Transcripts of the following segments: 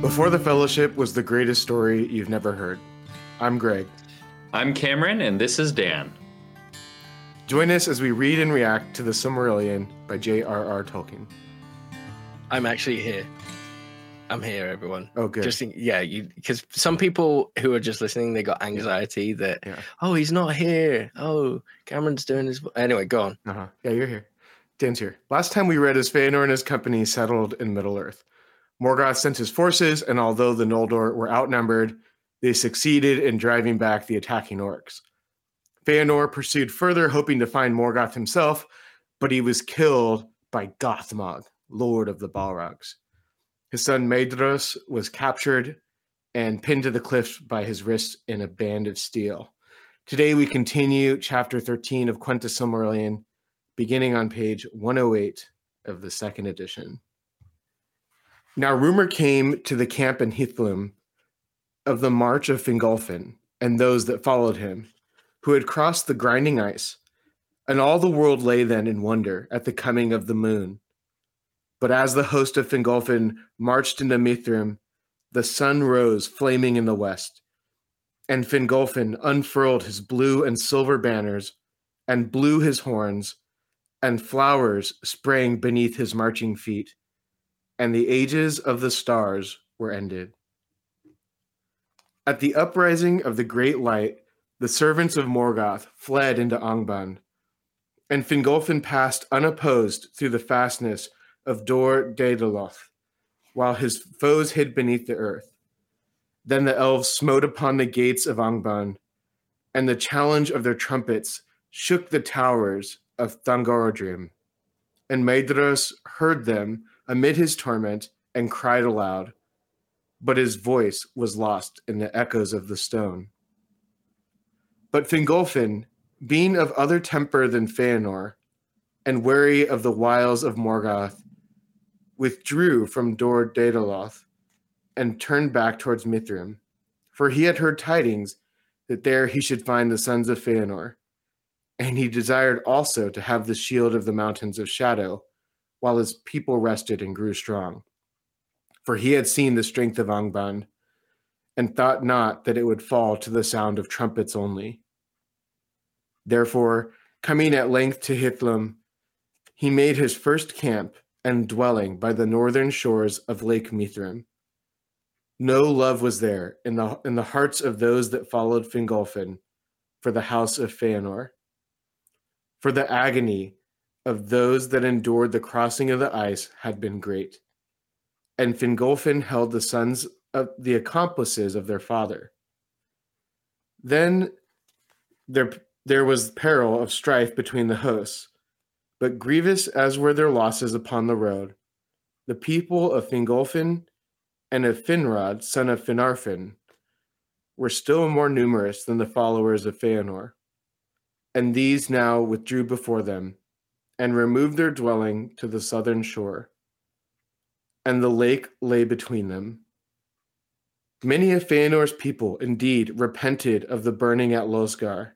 Before the Fellowship was the greatest story you've never heard. I'm Greg. I'm Cameron, and this is Dan. Join us as we read and react to The Silmarillion by J.R.R. Tolkien. I'm actually here. I'm here, everyone. Oh, good. Just think, yeah, you because some people who are just listening, they got anxiety that Yeah. oh, he's not here. Oh, Cameron's doing his. Anyway, go on. Uh-huh. Yeah, you're here. Dan's here. Last time we read as Feanor and his company settled in Middle Earth. Morgoth sent his forces, and although the Noldor were outnumbered, they succeeded in driving back the attacking orcs. Feanor pursued further, hoping to find Morgoth himself, but he was killed by Gothmog, Lord of the Balrogs. His son Maedhros was captured and pinned to the cliff by his wrist in a band of steel. Today we continue chapter 13 of Quenta Silmarillion, beginning on page 108 of the second edition. Now rumor came to the camp in Hithlum of the march of Fingolfin and those that followed him, who had crossed the grinding ice, and all the world lay then in wonder at the coming of the moon. But as the host of Fingolfin marched into Mithrim, the sun rose flaming in the west, and Fingolfin unfurled his blue and silver banners and blew his horns, and flowers sprang beneath his marching feet, and the ages of the stars were ended. At the uprising of the great light, the servants of Morgoth fled into Angband, and Fingolfin passed unopposed through the fastness of Dor Daedaloth, while his foes hid beneath the earth. Then the elves smote upon the gates of Angband, and the challenge of their trumpets shook the towers of Thangorodrim. And Maedhros heard them amid his torment and cried aloud, but his voice was lost in the echoes of the stone. But Fingolfin, being of other temper than Feanor, and wary of the wiles of Morgoth, withdrew from Dor Daedaloth and turned back towards Mithrim, for he had heard tidings that there he should find the sons of Feanor, and he desired also to have the shield of the mountains of shadow, while his people rested and grew strong. For he had seen the strength of Angband, and thought not that it would fall to the sound of trumpets only. Therefore, coming at length to Hithlum, he made his first camp and dwelling by the northern shores of Lake Mithrim. No love was there in the in the hearts of those that followed Fingolfin for the house of Feanor. For the agony of those that endured the crossing of the ice had been great. And Fingolfin held the sons of the accomplices of their father. Then there, there was peril of strife between the hosts, but grievous as were their losses upon the road, the people of Fingolfin and of Finrod, son of Finarfin, were still more numerous than the followers of Feanor. And these now withdrew before them, and removed their dwelling to the southern shore. And the lake lay between them. Many of Feanor's people indeed repented of the burning at Losgar,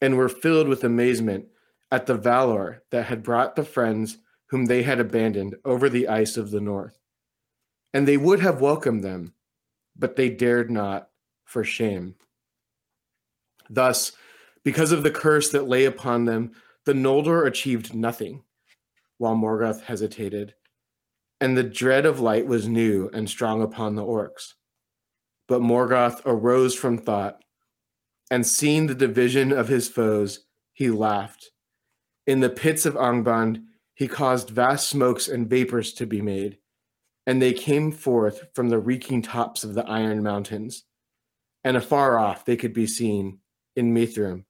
and were filled with amazement at the valor that had brought the friends whom they had abandoned over the ice of the north. And they would have welcomed them, but they dared not for shame. Thus, because of the curse that lay upon them, the Noldor achieved nothing, while Morgoth hesitated, and the dread of light was new and strong upon the orcs. But Morgoth arose from thought, and seeing the division of his foes, he laughed. In the pits of Angband, he caused vast smokes and vapors to be made, and they came forth from the reeking tops of the iron mountains. And afar off they could be seen in Mithrim,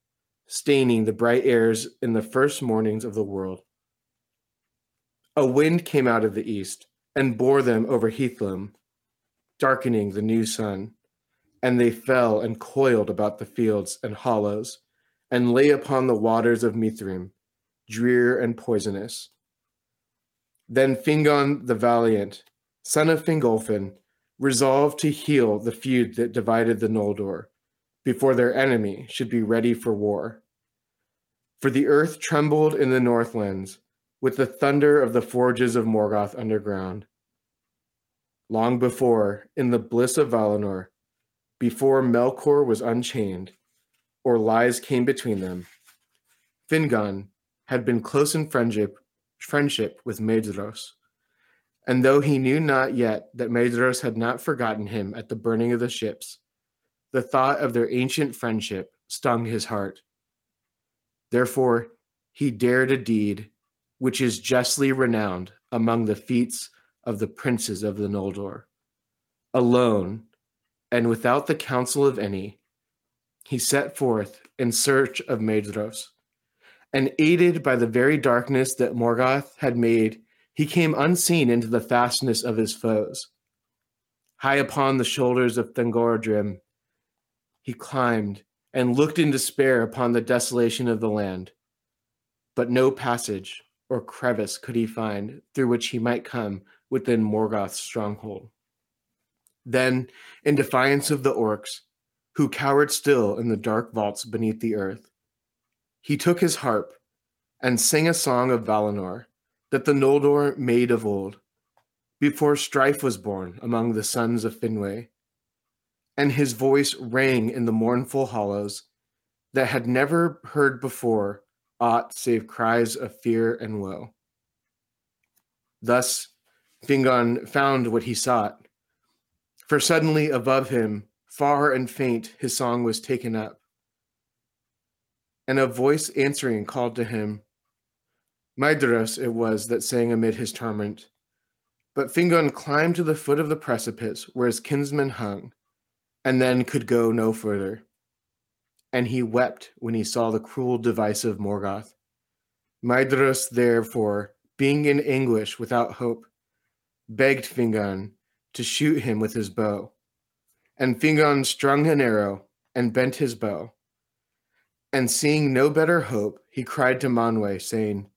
staining the bright airs in the first mornings of the world. A wind came out of the east and bore them over Hithlum, darkening the new sun, and they fell and coiled about the fields and hollows, and lay upon the waters of Mithrim, drear and poisonous. Then Fingon the valiant, son of Fingolfin, resolved to heal the feud that divided the Noldor, before their enemy should be ready for war. For the earth trembled in the northlands with the thunder of the forges of Morgoth underground. long before, in the bliss of Valinor, before Melkor was unchained, or lies came between them, Fingon had been close in friendship, friendship with Maedhros. And though he knew not yet that Maedhros had not forgotten him at the burning of the ships, the thought of their ancient friendship stung his heart. Therefore, he dared a deed which is justly renowned among the feats of the princes of the Noldor. Alone, and without the counsel of any, he set forth in search of Maedhros, and aided by the very darkness that Morgoth had made, he came unseen into the fastness of his foes. High upon the shoulders of Thangorodrim, he climbed and looked in despair upon the desolation of the land. But no passage or crevice could he find through which he might come within Morgoth's stronghold. Then, in defiance of the orcs, who cowered still in the dark vaults beneath the earth, he took his harp and sang a song of Valinor that the Noldor made of old, before strife was born among the sons of Finwë. And his voice rang in the mournful hollows that had never heard before aught save cries of fear and woe. Thus Fingon found what he sought, for suddenly above him, far and faint, his song was taken up. And a voice answering called to him. Maedhros it was that sang amid his torment. But Fingon climbed to the foot of the precipice where his kinsman hung, and then could go no further. And he wept when he saw the cruel device of Morgoth. Maedhros, therefore, being in anguish without hope, begged Fingon to shoot him with his bow. And Fingon strung an arrow and bent his bow. And seeing no better hope, he cried to Manwë, saying,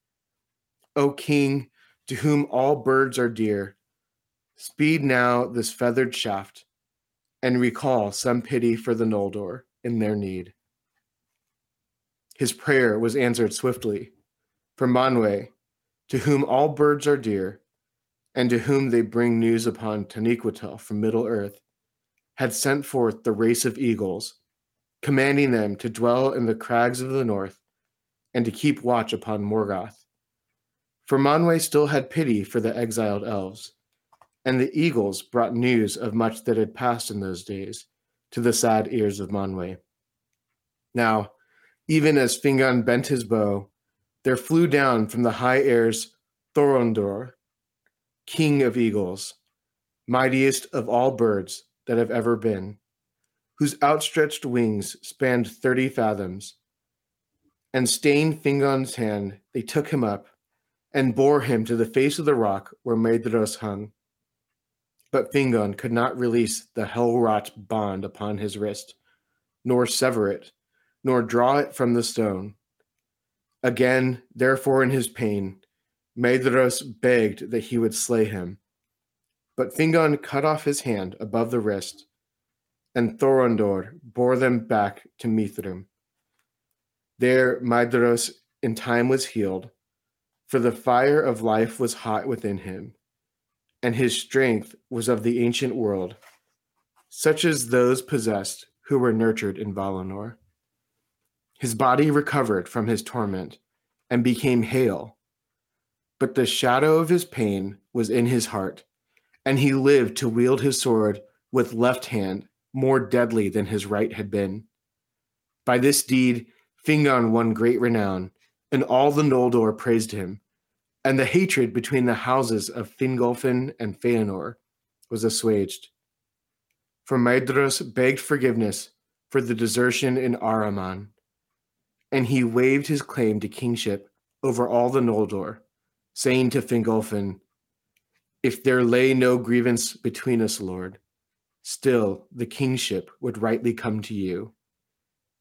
O king, to whom all birds are dear, speed now this feathered shaft, and recall some pity for the Noldor in their need. His prayer was answered swiftly, for Manwë, to whom all birds are dear, and to whom they bring news upon Taniquetil from Middle Earth, had sent forth the race of eagles, commanding them to dwell in the crags of the north and to keep watch upon Morgoth. For Manwë still had pity for the exiled elves, and the eagles brought news of much that had passed in those days to the sad ears of Manwë. Now, even as Fingon bent his bow, there flew down from the high airs Thorondor, king of eagles, mightiest of all birds that have ever been, whose outstretched wings spanned thirty fathoms. And staying Fingon's hand, they took him up and bore him to the face of the rock where Maedhros hung. But Fingon could not release the hell-wrought bond upon his wrist, nor sever it, nor draw it from the stone. Again, therefore, in his pain, Maedhros begged that he would slay him. But Fingon cut off his hand above the wrist, and Thorondor bore them back to Mithrim. There Maedhros in time was healed, for the fire of life was hot within him, and his strength was of the ancient world, such as those possessed who were nurtured in Valinor. His body recovered from his torment and became hale but the shadow of his pain was in his heart, and he lived to wield his sword with left hand more deadly than his right had been. By this deed, Fingon won great renown, and all the Noldor praised him, and the hatred between the houses of Fingolfin and Feanor was assuaged. For Maedhros begged forgiveness for the desertion in Araman, and he waived his claim to kingship over all the Noldor saying to Fingolfin, If there lay no grievance between us, Lord, still the kingship would rightly come to you,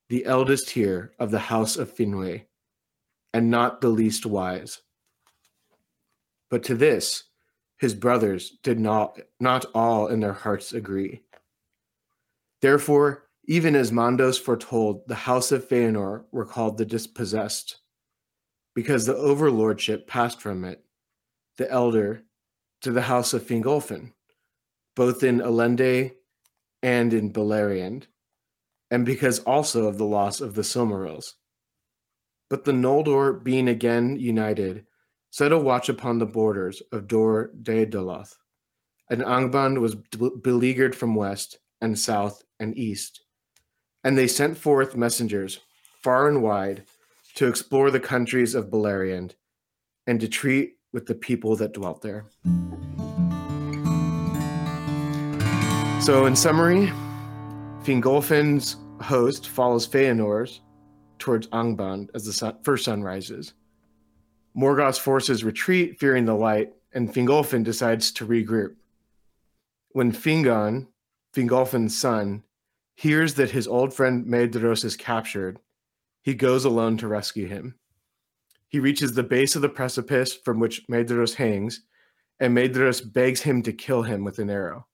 the eldest here of the house of Finwë, and not the least wise. But to this his brothers did not, not all in their hearts agree. Therefore, even as Mandos foretold, the house of Feanor were called the dispossessed because the overlordship passed from it, the elder, to the house of Fingolfin, both in Elende and in Beleriand, and because also of the loss of the Silmarils. But the Noldor, being again united, set a watch upon the borders of Dor Daedaloth, and Angband was beleaguered from west and south and east. And they sent forth messengers far and wide to explore the countries of Beleriand and to treat with the people that dwelt there. So, in summary, Fingolfin's host follows Feanor's towards Angband as the sun, first sun rises. Morgoth's forces retreat, fearing the light, and Fingolfin decides to regroup. When Fingon, Fingolfin's son, hears that his old friend Maedhros is captured, he goes alone to rescue him. He reaches the base of the precipice from which Maedhros hangs, and Maedhros begs him to kill him with an arrow.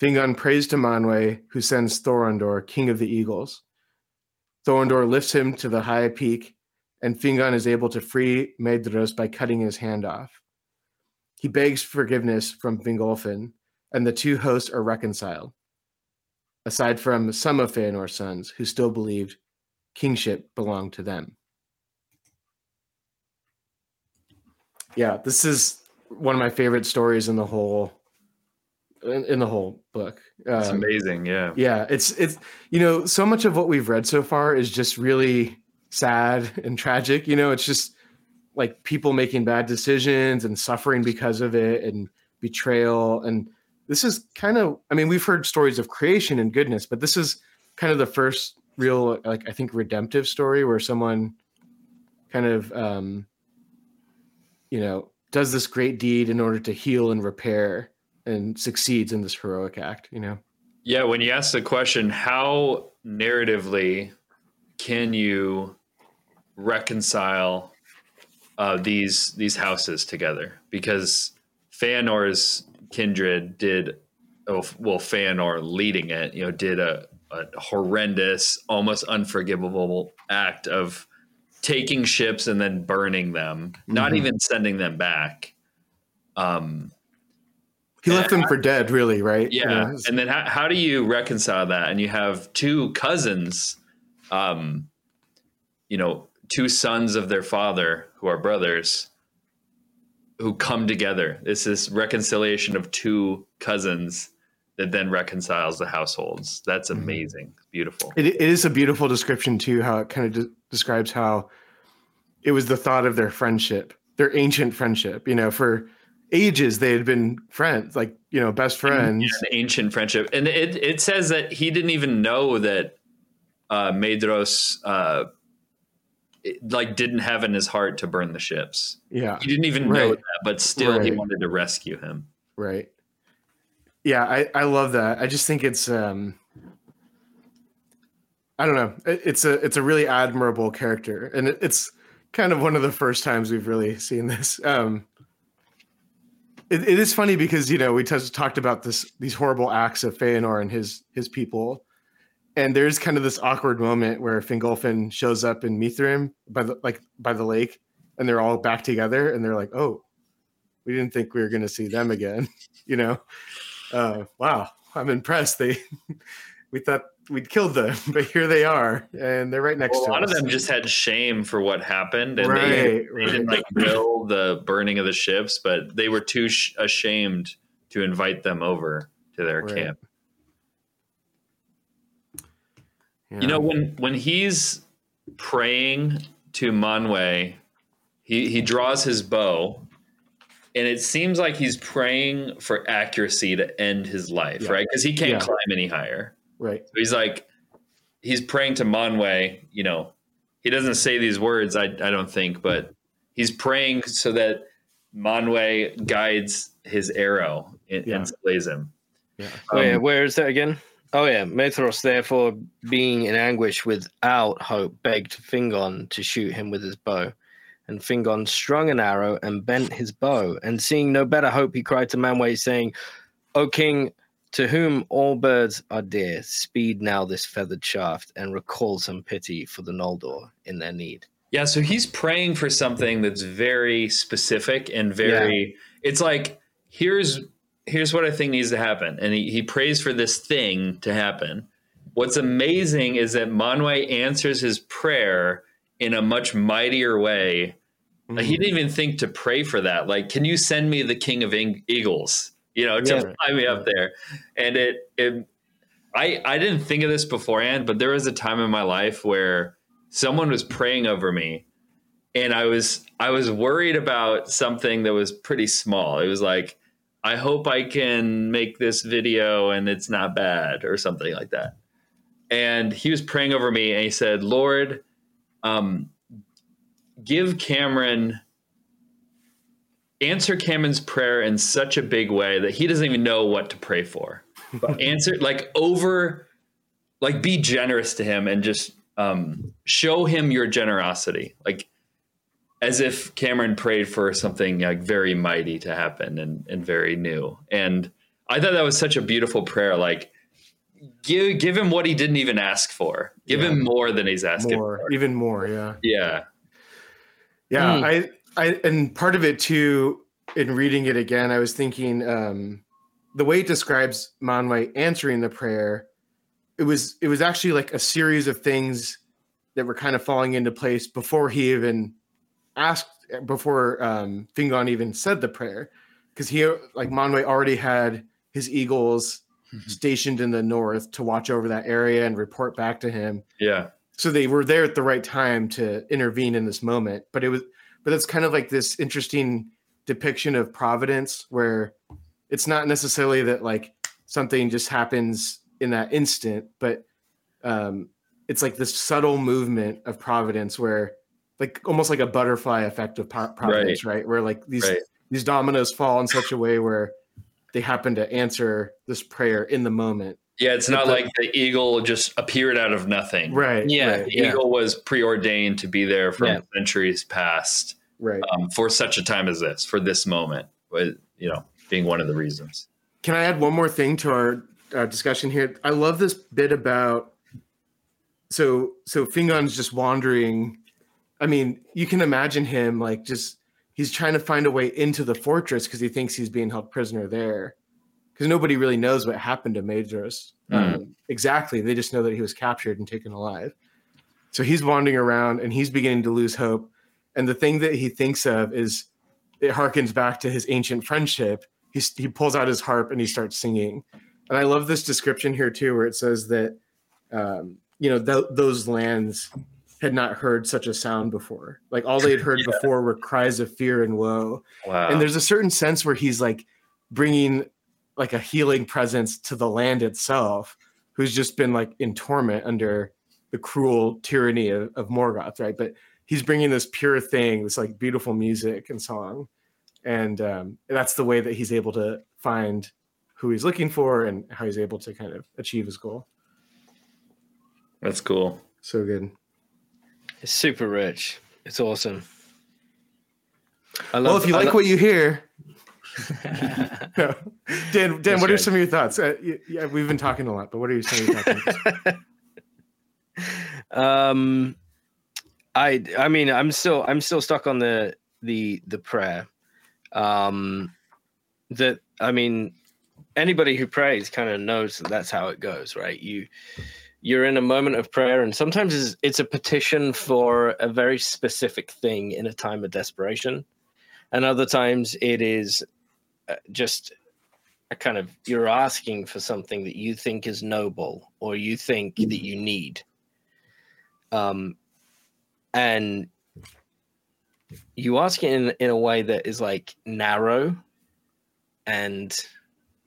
Fingon prays to Manwe, who sends Thorondor, king of the eagles. Thorondor lifts him to the high peak, and Fingon is able to free Maedhros by cutting his hand off. He begs forgiveness from Fingolfin, and the two hosts are reconciled, aside from some of Feanor's sons who still believed kingship belonged to them. Yeah, this is one of my favorite stories in the whole in, in the whole book. It's um, amazing, yeah. Yeah, it's it's you know, so much of what we've read so far is just really sad and tragic, you know, it's just like people making bad decisions and suffering because of it and betrayal. And this is kind of i mean we've heard stories of creation and goodness but this is kind of the first real like i think redemptive story where someone kind of um you know does this great deed in order to heal and repair and succeeds in this heroic act you know? Yeah when you ask the question how narratively can you reconcile uh, these these houses together because Feanor's kindred did oh, well Feanor leading it you know did a, a horrendous almost unforgivable act of taking ships and then burning them mm-hmm. not even sending them back. Um he left them for dead really right? Yeah know, and then how, how do you reconcile that? And you have two cousins um you know two sons of their father who are brothers who come together. It's this reconciliation of two cousins that then reconciles the households. That's mm-hmm. amazing. Beautiful. It, it is a beautiful description too. How it kind of de- describes how it was the thought of their friendship, their ancient friendship. You know, for ages they had been friends, like you know, best friends. Ancient friendship, and it it says that he didn't even know that uh, Maedhros uh, like didn't have in his heart to burn the ships. Yeah. He didn't even right. know that, but still right. he wanted to rescue him. Right. Yeah, I, I love that. I just think it's um I don't know. It's a it's a really admirable character. And it, it's kind of one of the first times we've really seen this. Um it, it is funny because you know we t- talked about this these horrible acts of Feanor and his his people and there's kind of this awkward moment where Fingolfin shows up in Mithrim by the like by the lake, and they're all back together, and they're like, "Oh, we didn't think we were going to see them again." you know, uh, wow, I'm impressed. They we thought we'd killed them, but here they are, and they're right next well, to us. A lot us. of them just had shame for what happened, and right, they, right. didn't like will the burning of the ships, but they were too sh- ashamed to invite them over to their right. camp. Yeah. You know, when when he's praying to Manwe, he he draws his bow, and it seems like he's praying for accuracy to end his life, yeah. right? Because he can't yeah. climb any higher. Right. So he's like, he's praying to Manwe. You know, he doesn't say these words, I I don't think, but he's praying so that Manwe guides his arrow and, and slays him. Yeah. Um, yeah, where is that again? Oh yeah, Maedhros, therefore, being in anguish without hope, begged Fingon to shoot him with his bow. And Fingon strung an arrow and bent his bow. And seeing no better hope, he cried to Manwe, saying, O king, to whom all birds are dear, speed now this feathered shaft and recall some pity for the Noldor in their need. Yeah, so he's praying for something that's very specific and very. Yeah. It's like here's here's what I think needs to happen. And he, he prays for this thing to happen. What's amazing is that Manwe answers his prayer in a much mightier way. Like, he mm-hmm. didn't even think to pray for that. Like, can you send me the king of Ing- eagles? You know, to Yeah. fly me up there. And it, it, I, I didn't think of this beforehand, but there was a time in my life where someone was praying over me and I was I was worried about something that was pretty small. It was like, I hope I can make this video and it's not bad or something like that. And he was praying over me and he said, Lord, um, give Cameron answer Cameron's prayer in such a big way that he doesn't even know what to pray for. But answer like over like be generous to him and just um, show him your generosity. Like as if Cameron prayed for something like very mighty to happen and, and very new. And I thought that was such a beautiful prayer. Like give give him what he didn't even ask for. Give Yeah. him more than he's asking more, for. even more. Yeah. Yeah. Yeah, Mm. I, I, and part of it too, in reading it again, I was thinking um, the way it describes Manwe answering the prayer, it was it was actually like a series of things that were kind of falling into place before he even asked, before um, Fingon even said the prayer, because he like Manwe already had his eagles stationed in the north to watch over that area and report back to him Yeah. so they were there at the right time to intervene in this moment but it was but it's kind of like this interesting depiction of providence where it's not necessarily that like something just happens in that instant but um it's like this subtle movement of providence where like almost like a butterfly effect of providence right, where like these Right. these dominoes fall in such a way where they happen to answer this prayer in the moment Yeah, it's not the- like the eagle just appeared out of nothing. right Yeah. right, The eagle was preordained to be there from Yeah. centuries past right. um, for such a time as this, for this moment, with you know, being one of the reasons. Can I add one more thing to our uh, discussion here? I love this bit about so so Fingon's just wandering. I mean, you can imagine him like just he's trying to find a way into the fortress because he thinks he's being held prisoner there. Because nobody really knows what happened to Maedhros Mm. um, exactly. They just know that he was captured and taken alive. So he's wandering around and he's beginning to lose hope. And the thing that he thinks of is it harkens back to his ancient friendship. He's, he pulls out his harp and he starts singing. And I love this description here too, where it says that, um, you know, th- those lands had not heard such a sound before. Like all they had heard before were cries of fear and woe. Wow. And there's a certain sense where he's like bringing like a healing presence to the land itself, who's just been like in torment under the cruel tyranny of, of Morgoth, right? But he's bringing this pure thing, this like beautiful music and song, and um, that's the way that he's able to find who he's looking for and how he's able to kind of achieve his goal. That's cool. So good. It's super rich. It's awesome. I love, Well, if you like what you hear, what Dan, Dan, That's what are some of your thoughts? Uh, yeah, we've been talking a lot, but what are some of your thoughts? um i i mean i'm still i'm still stuck on the the the prayer um that i mean anybody who prays kind of knows that that's how it goes right you you're in a moment of prayer and sometimes it's, it's a petition for a very specific thing in a time of desperation. And other times it is uh, just a kind of you're asking for something that you think is noble or you think that you need. Um and you ask it in in a way that is like narrow and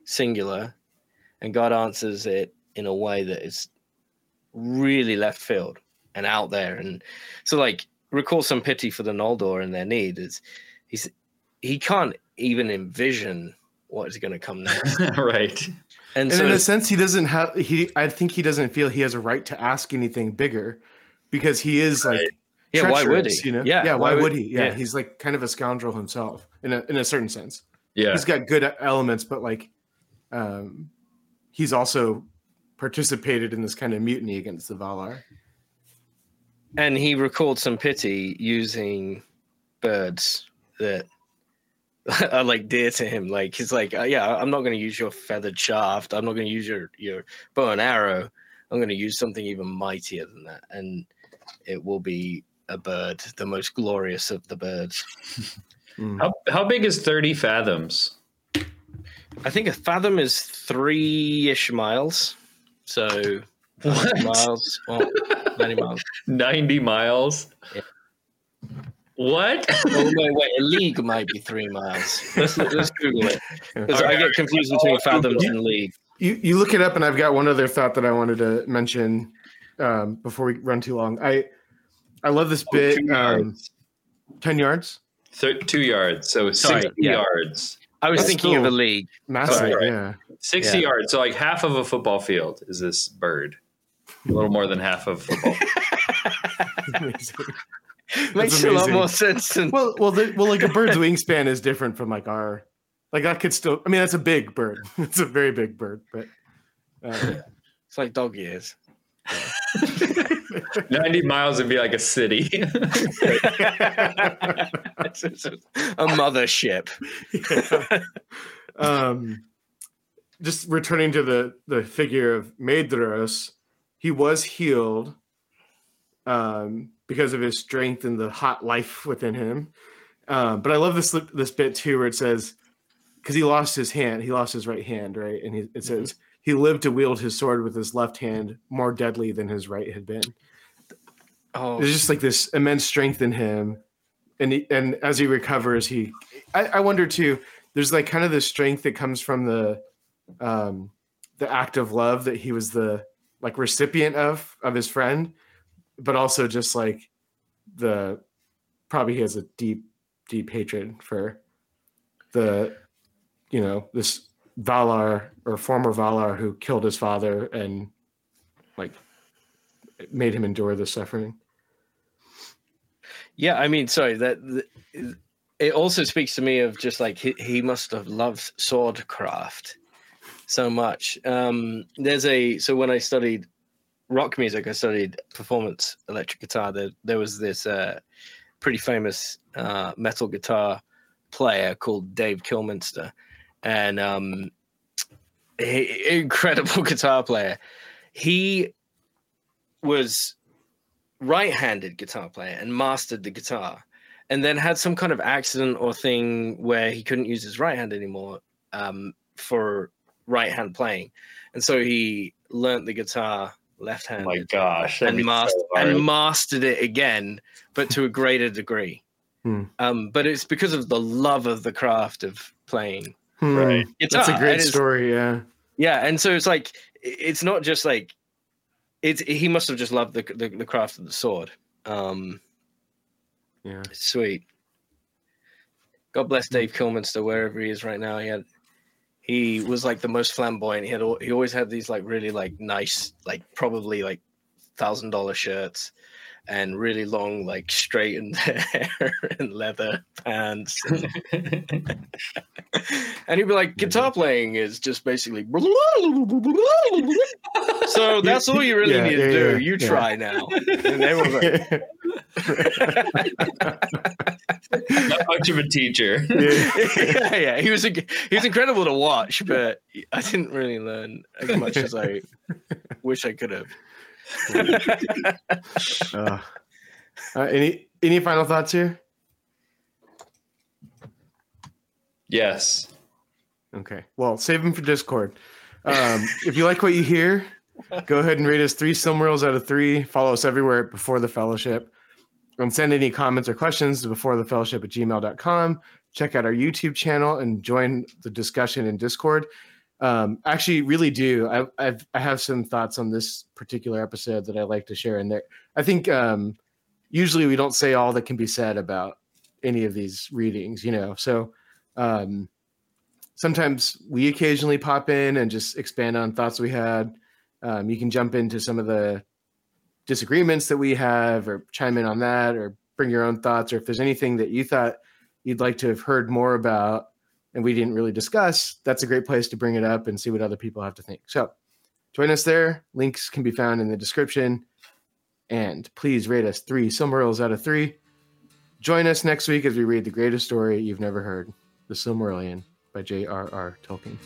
singular and god answers it in a way that is really left field and out there and so like recall some pity for the noldor and their need is he's he can't even envision what is going to come next right. and, and so in a sense, he doesn't have he. I think he doesn't feel he has a right to ask anything bigger because he is like Right. yeah why would he You know? yeah yeah. Why, would he? Yeah, he's like kind of a scoundrel himself in a in a certain sense. Yeah. He's got good elements, but like, um, he's also participated in this kind of mutiny against the Valar. and he recalled some pity using birds that are like dear to him. Like he's like, uh, yeah, I'm not going to use your feathered shaft. I'm not going to use your your bow and arrow. I'm going to use something even mightier than that, and it will be a bird, the most glorious of the birds. Mm. How, how big is 30 fathoms? I think a fathom is three ish miles. So 90 miles, well, 90 miles. 90 miles? Yeah. What? Oh, wait, wait, a league might be three miles. Let's, let's Google it. 'Cause I get confused between fathoms and league. You you look it up, and I've got one other thought that I wanted to mention um, before we run too long. I I love this bit. Two Um, yards. Ten yards, Thir- two yards. So Sorry, 60 yeah. yards. I was That's thinking of a league. massive. Sorry. Yeah. 60 Yeah. yards. So like half of a football field is this bird. A little more than half of football. Amazing. Makes a lot more sense than well, well, the, well, like a bird's wingspan is different from like our, like that could still. I mean, that's a big bird. It's a very big bird, but. Uh, it's like dog years. 90 miles would be like a city. A mothership. um, just returning to the the figure of Maedhros, he was healed um, because of his strength and the hot life within him. Um, but I love this this bit too, where it says because he lost his hand, he lost his right hand, right, and he, it says he lived to wield his sword with his left hand more deadly than his right had been. Oh, There's just like this immense strength in him, and he, and as he recovers, he. I, I wonder too. There's like kind of the strength that comes from the, um, the act of love that he was the like recipient of of his friend, but also just like the probably he has a deep deep hatred for the you know this Valar or former Valar who killed his father and like made him endure the suffering. Yeah, I mean, sorry that th- it also speaks to me of just like he, he must have loved swordcraft so much. Um, there's a so when I studied rock music, I studied performance electric guitar. There there was this uh, pretty famous uh, metal guitar player called Dave Kilminster, and um, he, incredible guitar player. He was right-handed guitar player and mastered the guitar and then had some kind of accident or thing where he couldn't use his right hand anymore um, for right hand playing and so he learnt the guitar left oh my gosh. and, be so and mastered it again but to a greater degree Hmm. um, but it's because of the love of the craft of playing Hmm. Right. guitar. That's a great story. Yeah. yeah, and so it's like it's not just like it's he must have just loved the the, the craft of the sword. Um, Yeah. sweet. God bless Dave Kilminster wherever he is right now. He had he was like the most flamboyant. He had he always had these like really like nice like probably like thousand dollar shirts and really long like straightened hair and leather pants and and he'd be like, guitar playing is just basically. so that's all you really Yeah, need to yeah, do. yeah, you try now. And they were like, Not much of a teacher. yeah, yeah. He was a, he was incredible to watch, but I didn't really learn as much as I wish I could have. Uh, any any final thoughts here? yes. Okay. Well, save them for Discord. Um, if you like what you hear, go ahead and rate us three Silmarils out of three. Follow us everywhere at before the fellowship. And send any comments or questions to before the fellowship at gmail.com. Check out our YouTube channel and join the discussion in Discord. Um, actually, really do. I, I've, I have some thoughts on this particular episode that I like to share in there. I think um, usually we don't say all that can be said about any of these readings, you know. So um, sometimes we occasionally pop in and just expand on thoughts we had. Um, you can jump into some of the disagreements that we have or chime in on that or bring your own thoughts or if there's anything that you thought you'd like to have heard more about and we didn't really discuss that's a great place to bring it up and see what other people have to think so join us there links can be found in the description and please rate us three Silmarils out of three join us next week as we read the greatest story you've never heard The Silmarillion by J.R.R. Tolkien.